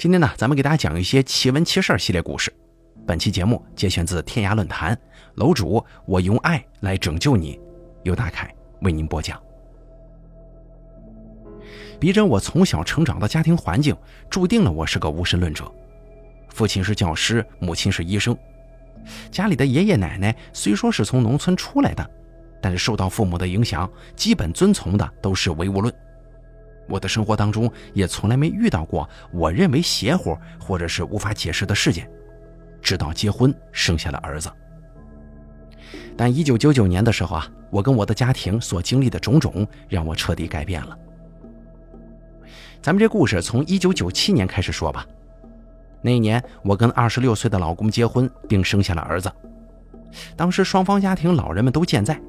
今天呢，咱们给大家讲一些奇闻奇事系列故事。本期节目节选自天涯论坛，楼主我用爱来拯救你，由大凯为您播讲。逼真我从小成长的家庭环境，注定了我是个无神论者。父亲是教师，母亲是医生。家里的爷爷奶奶虽说是从农村出来的，但是受到父母的影响，基本遵从的都是唯物论。我的生活当中也从来没遇到过我认为邪乎或者是无法解释的事件，直到结婚生下了儿子。但一九九九年的时候啊，我跟我的家庭所经历的种种让我彻底改变了。咱们这故事从一九九七年开始说吧。那一年，我跟二十六岁的老公结婚，并生下了儿子。当时双方家庭老人们都健在，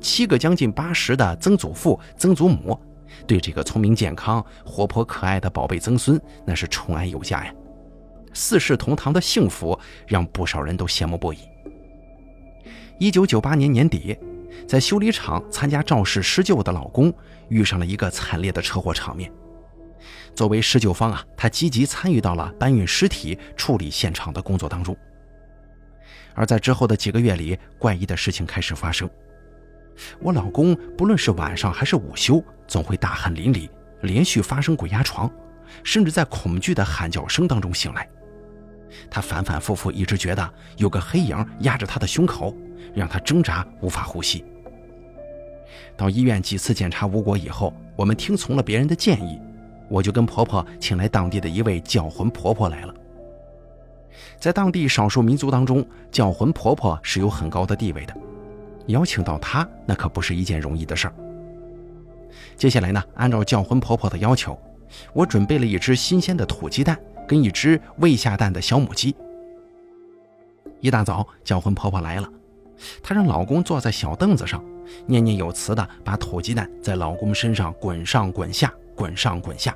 七个将近八十的曾祖父、曾祖母。对这个聪明健康、活泼可爱的宝贝曾孙，那是宠爱有加呀。四世同堂的幸福，让不少人都羡慕不已。一九九八年年底，在修理厂参加肇事施救的老公，遇上了一个惨烈的车祸场面。作为施救方啊，他积极参与到了搬运尸体、处理现场的工作当中。而在之后的几个月里，怪异的事情开始发生。我老公不论是晚上还是午休，总会大汗淋漓，连续发生鬼压床，甚至在恐惧的喊叫声当中醒来。他反反复复一直觉得有个黑影压着他的胸口，让他挣扎无法呼吸。到医院几次检查无果以后，我们听从了别人的建议，我就跟婆婆请来当地的一位叫魂婆婆来了。在当地少数民族当中，叫魂婆婆是有很高的地位的。邀请到她，那可不是一件容易的事儿。接下来呢，按照叫魂婆婆的要求，我准备了一只新鲜的土鸡蛋跟一只未下蛋的小母鸡。一大早，叫魂婆婆来了，她让老公坐在小凳子上，念念有词的把土鸡蛋在老公身上滚上滚下，滚上滚下，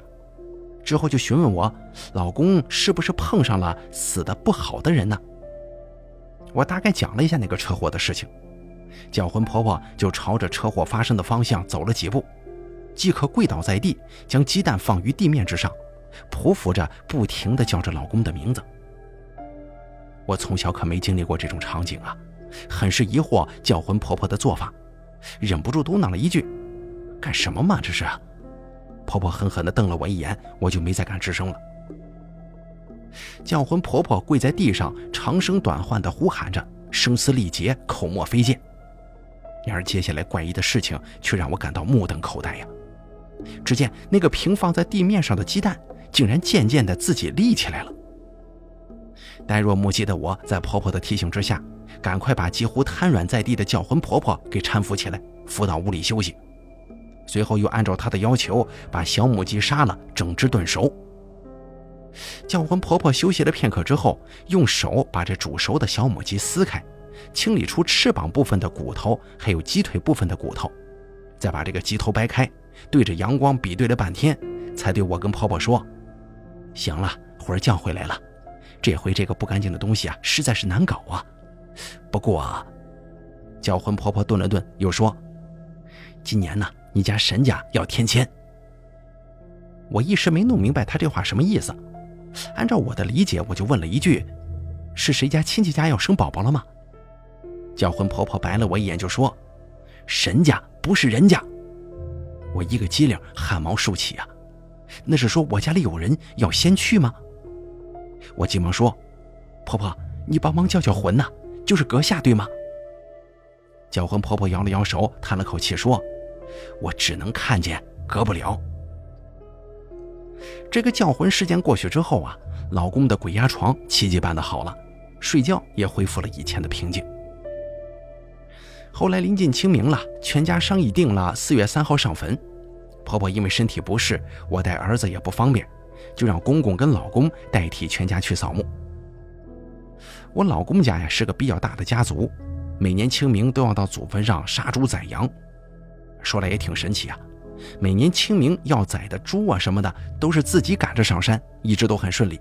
之后就询问我，老公是不是碰上了死的不好的人呢？我大概讲了一下那个车祸的事情。叫魂婆婆就朝着车祸发生的方向走了几步，即刻跪倒在地，将鸡蛋放于地面之上，匍匐着不停地叫着老公的名字。我从小可没经历过这种场景啊，很是疑惑叫魂婆婆的做法，忍不住嘟囔了一句：“干什么嘛，这是？”婆婆狠狠地瞪了我一眼，我就没再敢吱声了。叫魂婆婆跪在地上，长声短唤地呼喊着，声嘶力竭，口沫飞溅。然而，接下来怪异的事情却让我感到目瞪口呆呀！只见那个平放在地面上的鸡蛋，竟然渐渐地自己立起来了。呆若木鸡的我在婆婆的提醒之下，赶快把几乎瘫软在地的叫魂婆婆给搀扶起来，扶到屋里休息。随后又按照她的要求，把小母鸡杀了，整只炖熟。叫魂婆婆休息了片刻之后，用手把这煮熟的小母鸡撕开。清理出翅膀部分的骨头，还有鸡腿部分的骨头，再把这个鸡头掰开，对着阳光比对了半天，才对我跟婆婆说：“行了，魂儿叫回来了。这回这个不干净的东西啊，实在是难搞啊。不过，叫魂婆婆顿了顿，又说：今年呢，你家沈家要添迁。我一时没弄明白她这话什么意思。按照我的理解，我就问了一句：是谁家亲戚家要生宝宝了吗？叫魂婆婆白了我一眼，就说：“神家不是人家。”我一个机灵，汗毛竖起啊！那是说我家里有人要先去吗？我急忙说：“婆婆，你帮忙叫叫魂呐，就是阁下对吗？”叫魂婆婆摇了摇手，叹了口气说：“我只能看见，隔不了。”这个叫魂事件过去之后啊，老公的鬼压床奇迹般的好了，睡觉也恢复了以前的平静。后来临近清明了，全家商议定了四月三号上坟。婆婆因为身体不适，我带儿子也不方便，就让公公跟老公代替全家去扫墓。我老公家呀是个比较大的家族，每年清明都要到祖坟上杀猪宰羊。说来也挺神奇啊，每年清明要宰的猪啊什么的，都是自己赶着上山，一直都很顺利。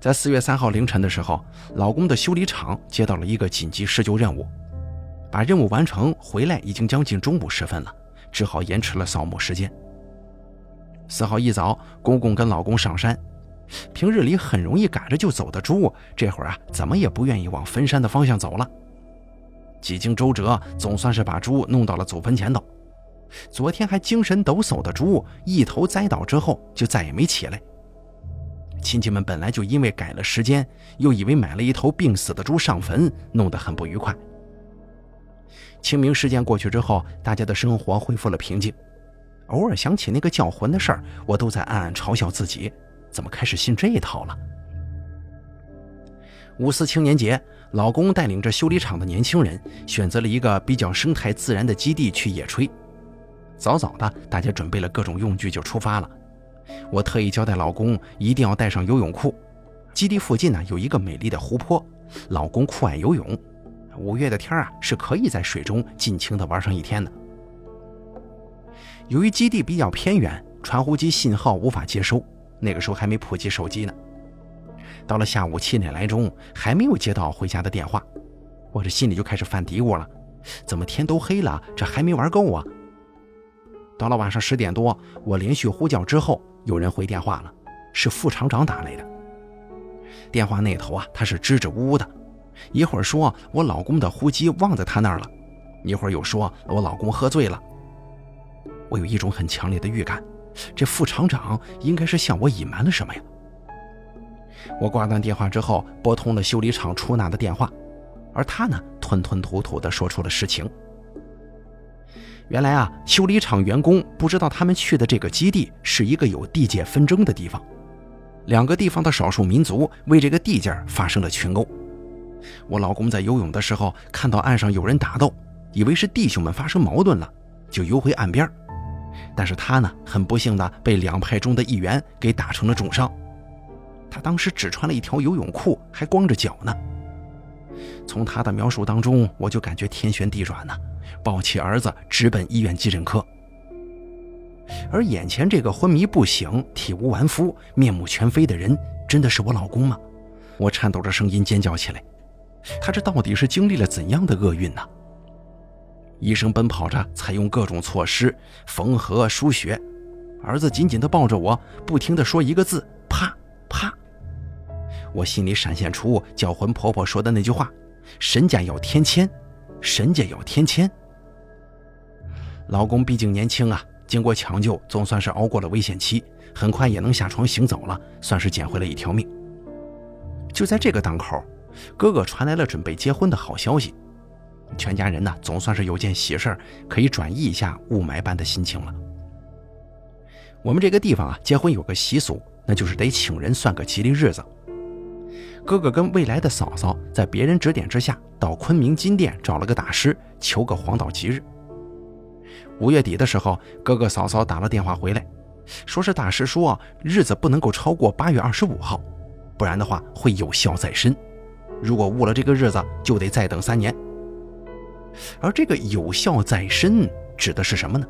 在四月三号凌晨的时候，老公的修理厂接到了一个紧急施救任务。把任务完成回来已经将近中午时分了，只好延迟了扫墓时间。四号一早，公公跟老公上山，平日里很容易赶着就走的猪，这会儿啊，怎么也不愿意往坟山的方向走了。几经周折，总算是把猪弄到了祖坟前头。昨天还精神抖擞的猪，一头栽倒之后就再也没起来。亲戚们本来就因为改了时间，又以为买了一头病死的猪上坟，弄得很不愉快。清明事件过去之后，大家的生活恢复了平静。偶尔想起那个叫魂的事儿，我都在暗暗嘲笑自己。怎么开始信这一套了？五四青年节，老公带领着修理厂的年轻人选择了一个比较生态自然的基地去野炊。早早的，大家准备了各种用具就出发了。我特意交代老公一定要带上游泳裤。基地附近呢有一个美丽的湖泊，老公酷爱游泳，五月的天啊是可以在水中尽情的玩上一天的。由于基地比较偏远，传呼机信号无法接收。那个时候还没普及手机呢。到了下午七点来钟，还没有接到回家的电话，我这心里就开始犯嘀咕了：怎么天都黑了，这还没玩够啊？到了晚上十点多，我连续呼叫之后，有人回电话了，是副厂长打来的。电话那头啊，他是支支吾吾的，一会儿说我老公的呼机忘在他那儿了，一会儿又说我老公喝醉了。我有一种很强烈的预感。这副厂长应该是向我隐瞒了什么呀？我挂断电话之后，拨通了修理厂出纳的电话，而他呢，吞吞吐吐地说出了实情。原来啊，修理厂员工不知道他们去的这个基地是一个有地界纷争的地方，两个地方的少数民族为这个地界发生了群殴。我老公在游泳的时候看到岸上有人打斗，以为是弟兄们发生矛盾了，就游回岸边。但是他呢，很不幸的被两派中的一员给打成了重伤。他当时只穿了一条游泳裤，还光着脚呢。从他的描述当中，我就感觉天旋地转呢，抱起儿子直奔医院急诊科。而眼前这个昏迷不醒、体无完肤、面目全非的人，真的是我老公吗？我颤抖着声音尖叫起来。他这到底是经历了怎样的厄运呢？医生奔跑着，采用各种措施缝合、输血。儿子紧紧地抱着我，不停地说一个字：“啪啪。”我心里闪现出叫魂婆婆说的那句话：“神家要天签，神家要天签。”老公毕竟年轻啊，经过抢救，总算是熬过了危险期，很快也能下床行走了，算是捡回了一条命。就在这个当口，哥哥传来了准备结婚的好消息。全家人呢，总算是有件喜事儿，可以转移一下雾霾般的心情了。我们这个地方啊，结婚有个习俗，那就是得请人算个吉利日子。哥哥跟未来的嫂嫂在别人指点之下，到昆明金店找了个大师，求个黄道吉日。五月底的时候，哥哥嫂嫂打了电话回来，说是大师说日子不能够超过八月二十五号，不然的话会有效在身。如果误了这个日子，就得再等三年。而这个有效在身指的是什么呢？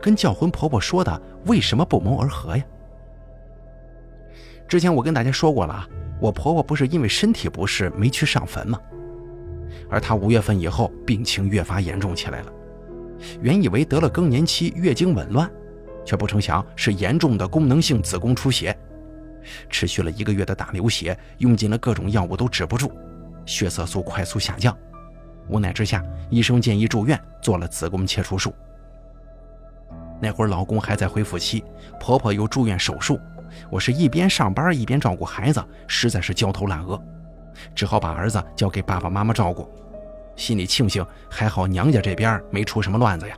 跟叫魂婆婆说的为什么不谋而合呀？之前我跟大家说过了啊，我婆婆不是因为身体不适没去上坟吗？而她五月份以后病情越发严重起来了，原以为得了更年期月经紊乱，却不成想是严重的功能性子宫出血，持续了一个月的大流血，用尽了各种药物都止不住，血色素快速下降。无奈之下，医生建议住院做了子宫切除术。那会儿老公还在恢复期，婆婆又住院手术，我是一边上班一边照顾孩子，实在是焦头烂额，只好把儿子交给爸爸妈妈照顾。心里庆幸，还好娘家这边没出什么乱子呀。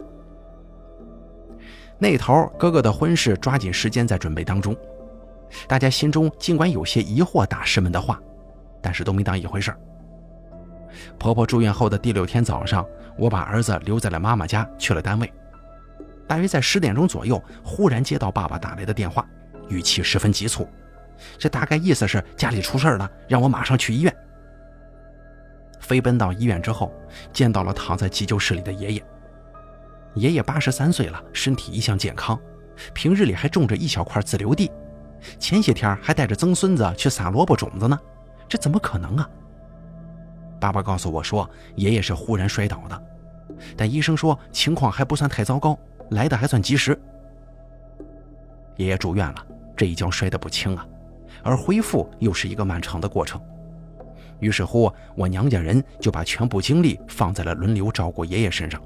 那头哥哥的婚事抓紧时间在准备当中，大家心中尽管有些疑惑大师们的话，但是都没当一回事儿。婆婆住院后的第六天早上，我把儿子留在了妈妈家，去了单位。大约在十点钟左右，忽然接到爸爸打来的电话，语气十分急促，这大概意思是家里出事了，让我马上去医院。飞奔到医院之后，见到了躺在急救室里的爷爷。爷爷八十三岁了，身体一向健康，平日里还种着一小块自留地，前些天还带着曾孙子去撒萝卜种子呢，这怎么可能啊？爸爸告诉我说，爷爷是忽然摔倒的，但医生说情况还不算太糟糕，来的还算及时。爷爷住院了，这一跤摔得不轻啊，而恢复又是一个漫长的过程。于是乎，我娘家人就把全部精力放在了轮流照顾爷爷身上，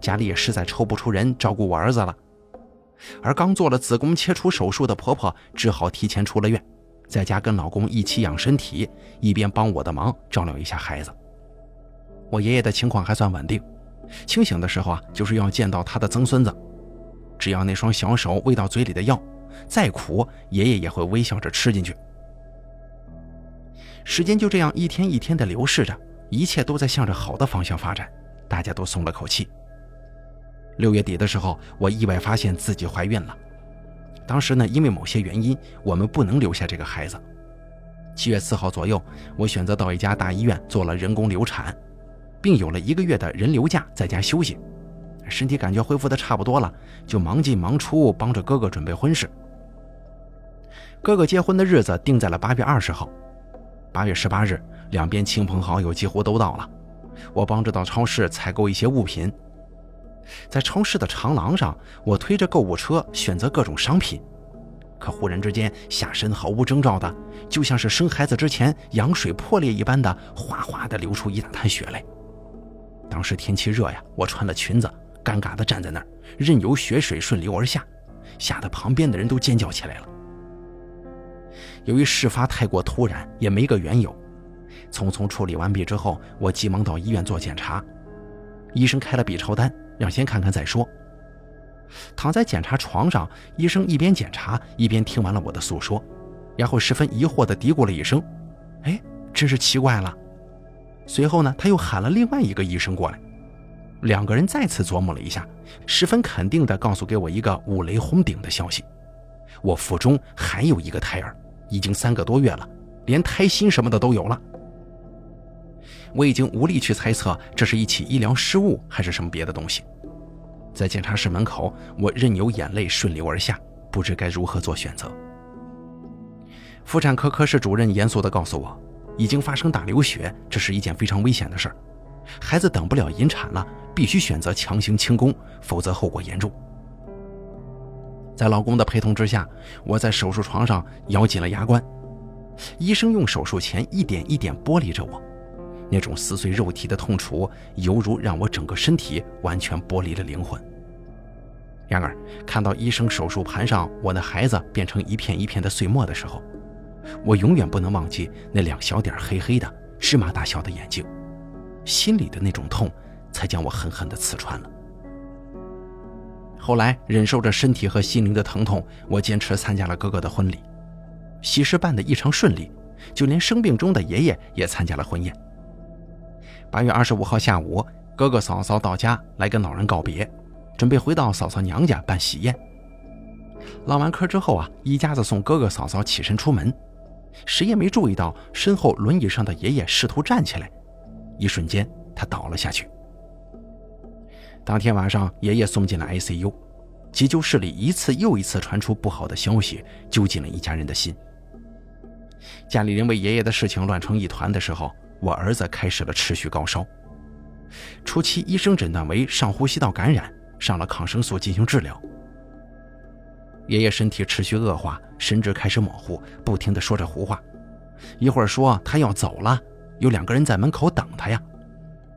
家里也实在抽不出人照顾我儿子了。而刚做了子宫切除手术的婆婆只好提前出了院，在家跟老公一起养身体，一边帮我的忙照料一下孩子。我爷爷的情况还算稳定，清醒的时候啊，就是要见到他的曾孙子，只要那双小手喂到嘴里的药，再苦爷爷也会微笑着吃进去。时间就这样一天一天的流逝着，一切都在向着好的方向发展，大家都松了口气。六月底的时候，我意外发现自己怀孕了。当时呢，因为某些原因，我们不能留下这个孩子。七月四号左右，我选择到一家大医院做了人工流产，并有了一个月的人流假，在家休息。身体感觉恢复的差不多了，就忙进忙出，帮着哥哥准备婚事。哥哥结婚的日子定在了八月二十号。八月十八日，两边亲朋好友几乎都到了，我帮着到超市采购一些物品。在超市的长廊上，我推着购物车选择各种商品，可忽然之间下身毫无征兆的，就像是生孩子之前羊水破裂一般的，哗哗的流出一大滩血来。当时天气热呀，我穿了裙子，尴尬的站在那儿，任由血水顺流而下，吓得旁边的人都尖叫起来了。由于事发太过突然，也没个缘由，匆匆处理完毕之后，我急忙到医院做检查。医生开了 B 超单，让先看看再说。躺在检查床上，医生一边检查一边听完了我的诉说，然后十分疑惑地嘀咕了一声：“哎，真是奇怪了。”随后呢，他又喊了另外一个医生过来，两个人再次琢磨了一下，十分肯定地告诉给我一个五雷轰顶的消息：我腹中还有一个胎儿。已经三个多月了，连胎心什么的都有了。我已经无力去猜测这是一起医疗失误还是什么别的东西。在检查室门口，我任由眼泪顺流而下，不知该如何做选择。妇产科科室主任严肃地告诉我，已经发生大流血，这是一件非常危险的事儿，孩子等不了引产了，必须选择强行清宫，否则后果严重。在老公的陪同之下，我在手术床上咬紧了牙关。医生用手术钳一点一点剥离着我，那种撕碎肉体的痛楚，犹如让我整个身体完全剥离了灵魂。然而，看到医生手术盘上我的孩子变成一片一片的碎末的时候，我永远不能忘记那两小点黑黑的芝麻大小的眼睛，心里的那种痛，才将我狠狠地刺穿了。后来忍受着身体和心灵的疼痛，我坚持参加了哥哥的婚礼。喜事办得异常顺利，就连生病中的爷爷也参加了婚宴。八月二十五号下午，哥哥嫂嫂到家来跟老人告别，准备回到嫂嫂娘家办喜宴。唠完嗑之后啊，一家子送哥哥嫂嫂起身出门，谁也没注意到身后轮椅上的爷爷试图站起来，一瞬间他倒了下去。当天晚上，爷爷送进了 ICU，急救室里一次又一次传出不好的消息，揪紧了一家人的心。家里人为爷爷的事情乱成一团的时候，我儿子开始了持续高烧。初期医生诊断为上呼吸道感染，上了抗生素进行治疗。爷爷身体持续恶化，神志开始模糊，不停地说着胡话，一会儿说他要走了，有两个人在门口等他呀。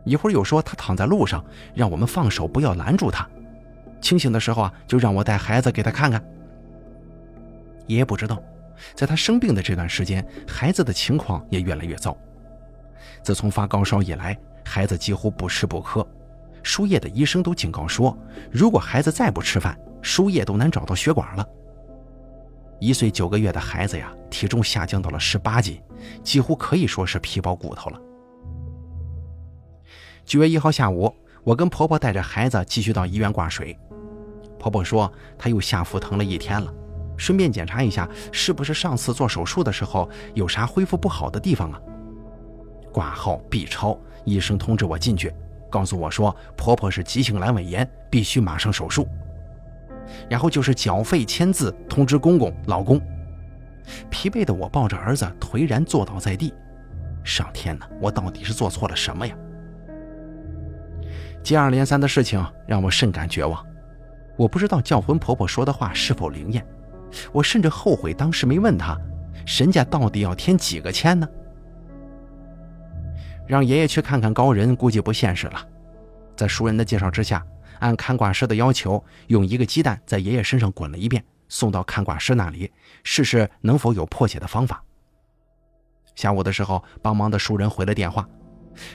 一会儿又说他躺在路上，让我们放手，不要拦住他。清醒的时候啊，就让我带孩子给他看看。爷爷不知道，在他生病的这段时间，孩子的情况也越来越糟。自从发高烧以来，孩子几乎不吃不喝，输液的医生都警告说，如果孩子再不吃饭，输液都难找到血管了。一岁九个月的孩子呀，体重下降到了十八斤，几乎可以说是皮包骨头了。九月一号下午，我跟婆婆带着孩子继续到医院挂水。婆婆说她又下腹疼了一天了，顺便检查一下是不是上次做手术的时候有啥恢复不好的地方啊？挂号 B 超，医生通知我进去，告诉我说婆婆是急性阑尾炎，必须马上手术。然后就是缴费签字通知公公老公。疲惫的我抱着儿子颓然坐倒在地。上天呐，我到底是做错了什么呀？接二连三的事情让我甚感绝望，我不知道叫魂婆婆说的话是否灵验，我甚至后悔当时没问她，身家到底要添几个钱呢？让爷爷去看看高人，估计不现实了。在熟人的介绍之下，按看卦师的要求，用一个鸡蛋在爷爷身上滚了一遍，送到看卦师那里，试试能否有破解的方法。下午的时候，帮忙的熟人回了电话，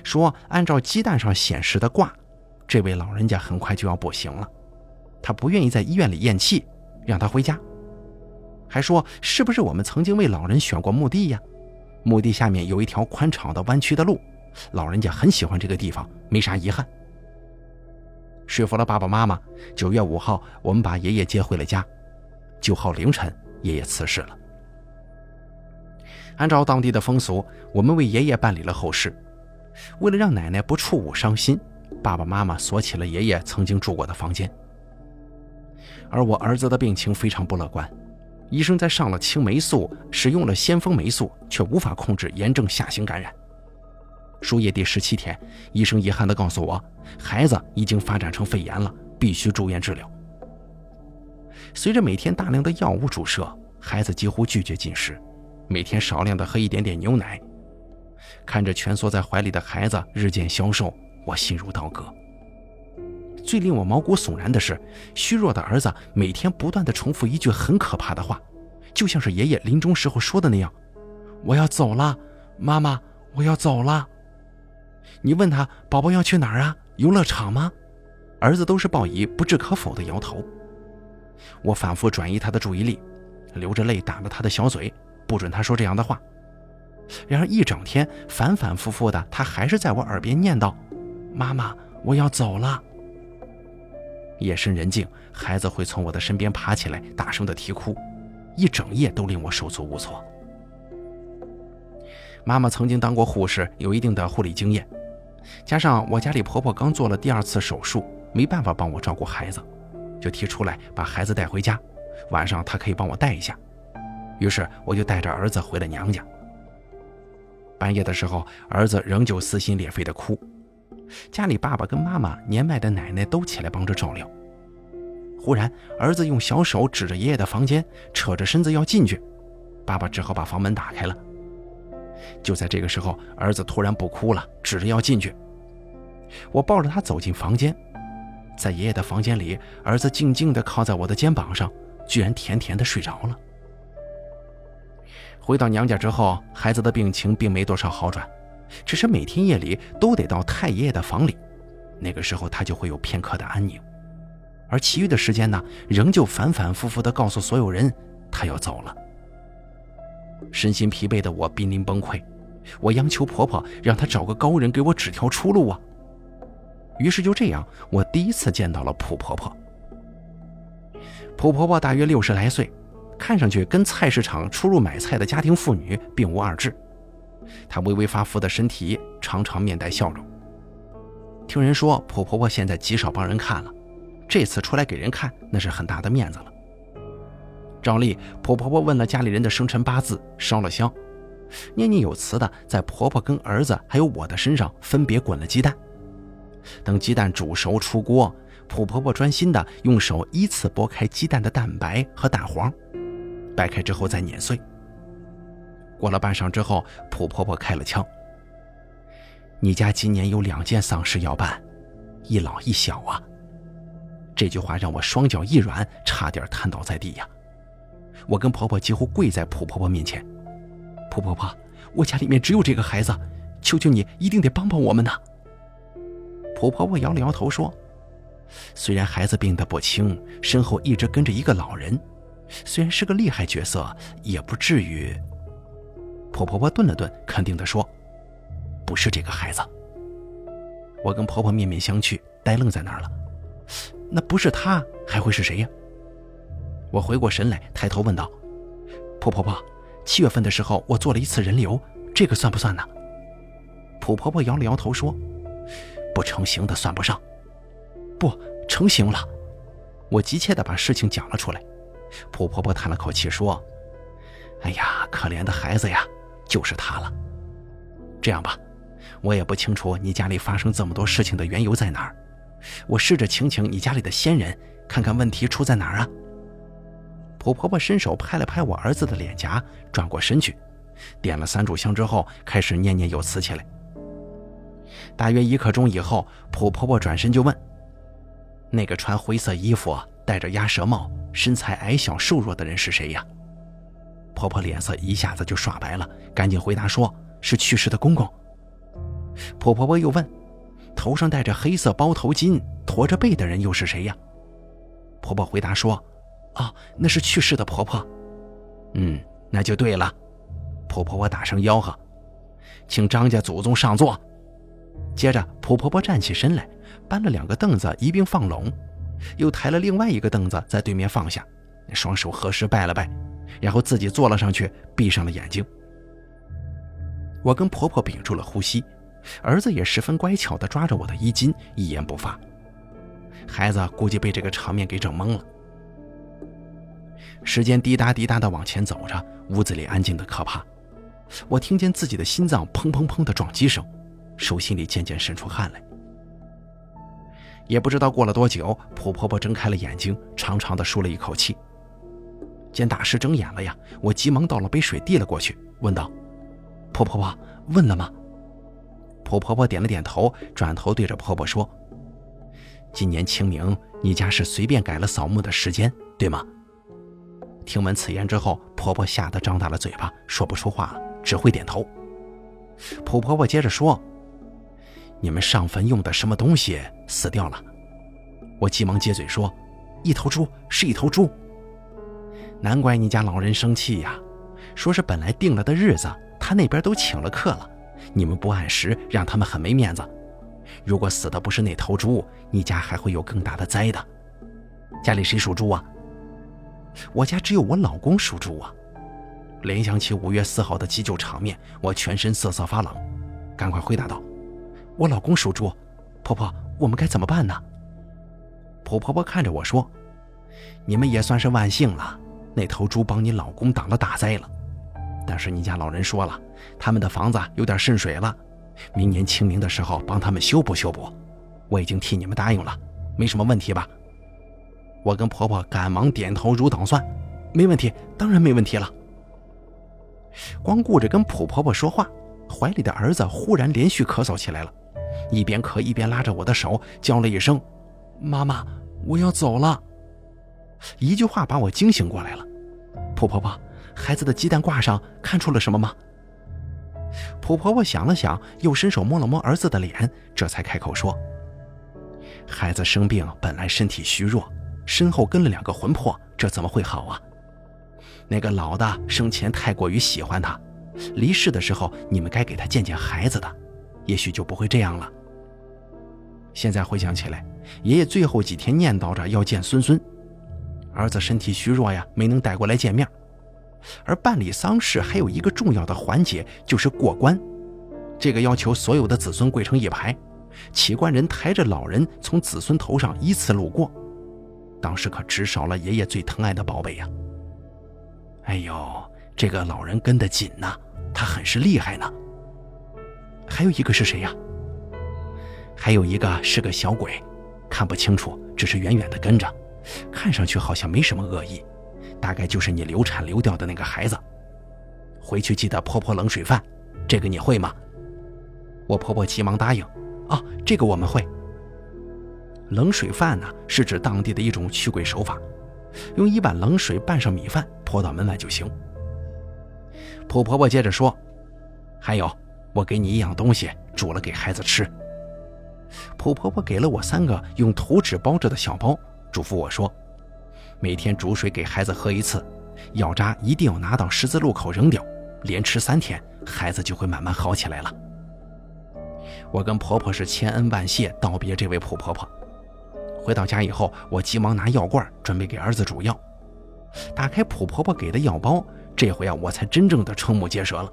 说按照鸡蛋上显示的卦，这位老人家很快就要不行了。他不愿意在医院里咽气，让他回家。还说是不是我们曾经为老人选过墓地呀？墓地下面有一条宽敞的弯曲的路，老人家很喜欢这个地方，没啥遗憾。说服了爸爸妈妈，九月五号我们把爷爷接回了家。九号凌晨，爷爷辞世了。按照当地的风俗，我们为爷爷办理了后事。为了让奶奶不触物伤心，爸爸妈妈锁起了爷爷曾经住过的房间。而我儿子的病情非常不乐观，医生在上了青霉素，使用了先锋霉素，却无法控制炎症下行感染。输液第十七天，医生遗憾地告诉我，孩子已经发展成肺炎了，必须住院治疗。随着每天大量的药物注射，孩子几乎拒绝进食，每天少量的喝一点点牛奶。看着蜷缩在怀里的孩子日渐消瘦，我心如刀割。最令我毛骨悚然的是，虚弱的儿子每天不断的重复一句很可怕的话，就像是爷爷临终时候说的那样：“我要走了，妈妈，我要走了。”你问他宝宝要去哪儿啊？游乐场吗？儿子都是报以不置可否的摇头。我反复转移他的注意力，流着泪打了他的小嘴，不准他说这样的话。然而一整天反反复复的，他还是在我耳边念叨：“妈妈，我要走了。”夜深人静，孩子会从我的身边爬起来，大声的啼哭，一整夜都令我手足无措。妈妈曾经当过护士，有一定的护理经验，加上我家里婆婆刚做了第二次手术，没办法帮我照顾孩子，就提出来把孩子带回家，晚上她可以帮我带一下。于是我就带着儿子回了娘家。半夜的时候，儿子仍旧撕心裂肺的哭。家里爸爸跟妈妈、年迈的奶奶都起来帮着照料。忽然，儿子用小手指着爷爷的房间，扯着身子要进去，爸爸只好把房门打开了。就在这个时候，儿子突然不哭了，指着要进去。我抱着他走进房间，在爷爷的房间里，儿子静静地靠在我的肩膀上，居然甜甜地睡着了。回到娘家之后，孩子的病情并没多少好转。只是每天夜里都得到太爷爷的房里，那个时候他就会有片刻的安宁，而其余的时间呢，仍旧反反复复地告诉所有人他要走了。身心疲惫的我濒临崩溃，我央求婆婆让她找个高人给我指条出路啊。于是就这样，我第一次见到了普婆婆。普婆婆大约六十来岁，看上去跟菜市场出入买菜的家庭妇女并无二致。她微微发福的身体，常常面带笑容。听人说，普婆婆现在极少帮人看了，这次出来给人看，那是很大的面子了。照例，普婆婆问了家里人的生辰八字，烧了香，念念有词的在婆婆跟儿子还有我的身上分别滚了鸡蛋。等鸡蛋煮熟出锅，普婆婆专心的用手依次剥开鸡蛋的蛋白和蛋黄，掰开之后再碾碎。过了半晌之后，普婆婆开了枪：“你家今年有两件丧事要办，一老一小啊。”这句话让我双脚一软，差点瘫倒在地呀。我跟婆婆几乎跪在普婆婆面前：“普婆婆，我家里面只有这个孩子，求求你一定得帮帮我们呐！”普婆婆摇了摇头说：“虽然孩子病得不轻，身后一直跟着一个老人，虽然是个厉害角色，也不至于。”婆婆婆顿了顿，肯定地说：“不是这个孩子。”我跟婆婆面面相觑，呆愣在那儿了。那不是他，还会是谁呀？我回过神来，抬头问道：“婆婆婆，七月份的时候我做了一次人流，这个算不算呢？”普婆婆摇了摇头说：“不成形的算不上。”不成形了。我急切地把事情讲了出来。普婆婆叹了口气说：“哎呀，可怜的孩子呀！”就是他了。这样吧，我也不清楚你家里发生这么多事情的缘由在哪儿。我试着请请你家里的先人，看看问题出在哪儿啊。普婆婆伸手拍了拍我儿子的脸颊，转过身去，点了三炷香之后，开始念念有词起来。大约一刻钟以后，普婆婆转身就问：“那个穿灰色衣服、戴着鸭舌帽、身材矮小瘦弱的人是谁呀？”婆婆脸色一下子就刷白了，赶紧回答说：“是去世的公公。”普婆婆又问：“头上戴着黑色包头巾、驼着背的人又是谁呀？”婆婆回答说。啊，那是去世的婆婆。嗯，那就对了。婆婆婆大声吆喝：“请张家祖宗上座。”接着，蒲婆婆站起身来，搬了两个凳子一并放拢，又抬了另外一个凳子在对面放下，双手合十拜了拜，然后自己坐了上去，闭上了眼睛。我跟婆婆屏住了呼吸，儿子也十分乖巧地抓着我的衣襟，一言不发。孩子估计被这个场面给整懵了。时间滴答滴答地往前走着，屋子里安静的可怕。我听见自己的心脏砰砰砰的撞击声，手心里渐渐渗出汗来。也不知道过了多久，普婆婆睁开了眼睛，长长的舒了一口气。见大师睁眼了呀，我急忙倒了杯水递了过去，问道：“普婆婆问了吗？”普婆婆点了点头，转头对着婆婆说：“今年清明，你家是随便改了扫墓的时间，对吗？”听闻此言之后，婆婆吓得张大了嘴巴，说不出话了，只会点头。普婆婆接着说：“你们上坟用的什么东西死掉了？”我急忙接嘴说：“一头猪，是一头猪。”难怪你家老人生气呀，说是本来定了的日子，他那边都请了客了，你们不按时，让他们很没面子。如果死的不是那头猪，你家还会有更大的灾的。家里谁属猪啊？我家只有我老公属猪啊！联想起五月四号的急救场面，我全身瑟瑟发冷，赶快回答道：“我老公属猪，婆婆，我们该怎么办呢？”普婆婆看着我说：“你们也算是万幸了，那头猪帮你老公挡了大灾了。但是你家老人说了，他们的房子有点渗水了，明年清明的时候帮他们修补修补。我已经替你们答应了，没什么问题吧？”我跟婆婆赶忙点头如捣蒜，没问题，当然没问题了。光顾着跟普婆婆说话，怀里的儿子忽然连续咳嗽起来了，一边咳一边拉着我的手，叫了一声：“妈妈，我要走了。”一句话把我惊醒过来了。普婆婆，孩子的鸡蛋挂上看出了什么吗？普婆婆想了想，又伸手摸了摸儿子的脸，这才开口说：“孩子生病本来身体虚弱。”身后跟了两个魂魄，这怎么会好啊？那个老的生前太过于喜欢他，离世的时候你们该给他见见孩子的，也许就不会这样了。现在回想起来，爷爷最后几天念叨着要见孙孙，儿子身体虚弱呀，没能带过来见面。而办理丧事还有一个重要的环节，就是过关，这个要求所有的子孙跪成一排，起棺人抬着老人从子孙头上依次路过。当时可只少了爷爷最疼爱的宝贝呀！哎呦，这个老人跟得紧呐，他很是厉害呢。还有一个是谁呀？还有一个是个小鬼，看不清楚，只是远远的跟着，看上去好像没什么恶意，大概就是你流产流掉的那个孩子。回去记得泼泼冷水饭，这个你会吗？我婆婆急忙答应，啊，这个我们会。冷水饭呢，是指当地的一种驱鬼手法，用一碗冷水拌上米饭泼到门外就行。普婆婆接着说：“还有，我给你一样东西，煮了给孩子吃。”普婆婆给了我三个用土纸包着的小包，嘱咐我说：“每天煮水给孩子喝一次，药渣一定要拿到十字路口扔掉，连吃三天，孩子就会慢慢好起来了。”我跟婆婆是千恩万谢道别这位普婆婆。回到家以后，我急忙拿药罐准备给儿子煮药。打开普婆婆给的药包，这回啊，我才真正的瞠目结舌了，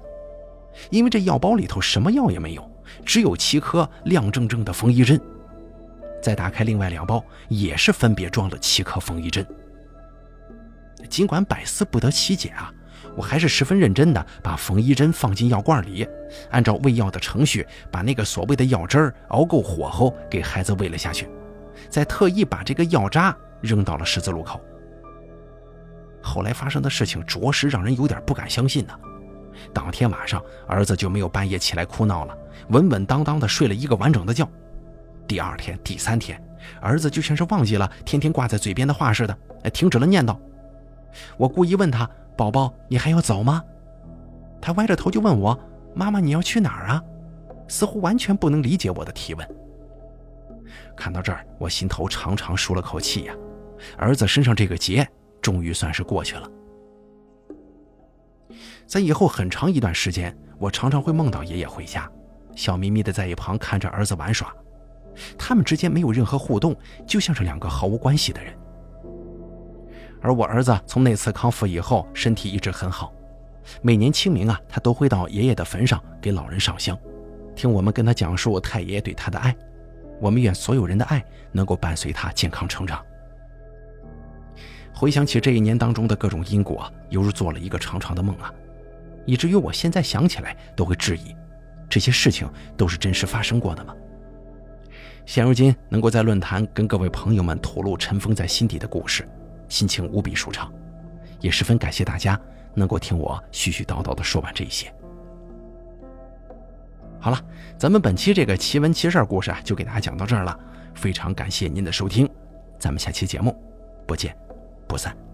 因为这药包里头什么药也没有，只有七颗亮铮铮的缝衣针。再打开另外两包，也是分别装了七颗缝衣针。尽管百思不得其解啊，我还是十分认真的把缝衣针放进药罐里，按照喂药的程序，把那个所谓的药汁熬够火候，给孩子喂了下去。再特意把这个药渣扔到了十字路口。后来发生的事情着实让人有点不敢相信呢。当天晚上，儿子就没有半夜起来哭闹了，稳稳当当的睡了一个完整的觉。第二天、第三天，儿子就像是忘记了天天挂在嘴边的话似的，停止了念叨。我故意问他：“宝宝，你还要走吗？”他歪着头就问我：“妈妈，你要去哪儿啊？”似乎完全不能理解我的提问。看到这儿，我心头长长舒了口气呀，儿子身上这个结终于算是过去了。在以后很长一段时间，我常常会梦到爷爷回家，笑眯眯的在一旁看着儿子玩耍，他们之间没有任何互动，就像是两个毫无关系的人。而我儿子从那次康复以后，身体一直很好，每年清明啊，他都会到爷爷的坟上给老人上香，听我们跟他讲述太爷爷对他的爱。我们愿所有人的爱能够伴随他健康成长。回想起这一年当中的各种因果，犹如做了一个长长的梦啊。以至于我现在想起来都会质疑，这些事情都是真实发生过的吗？现如今能够在论坛跟各位朋友们吐露尘封在心底的故事，心情无比舒畅，也十分感谢大家能够听我絮絮叨叨的说完这一些。好了，咱们本期这个奇闻奇事故事啊，就给大家讲到这儿了，非常感谢您的收听，咱们下期节目不见不散。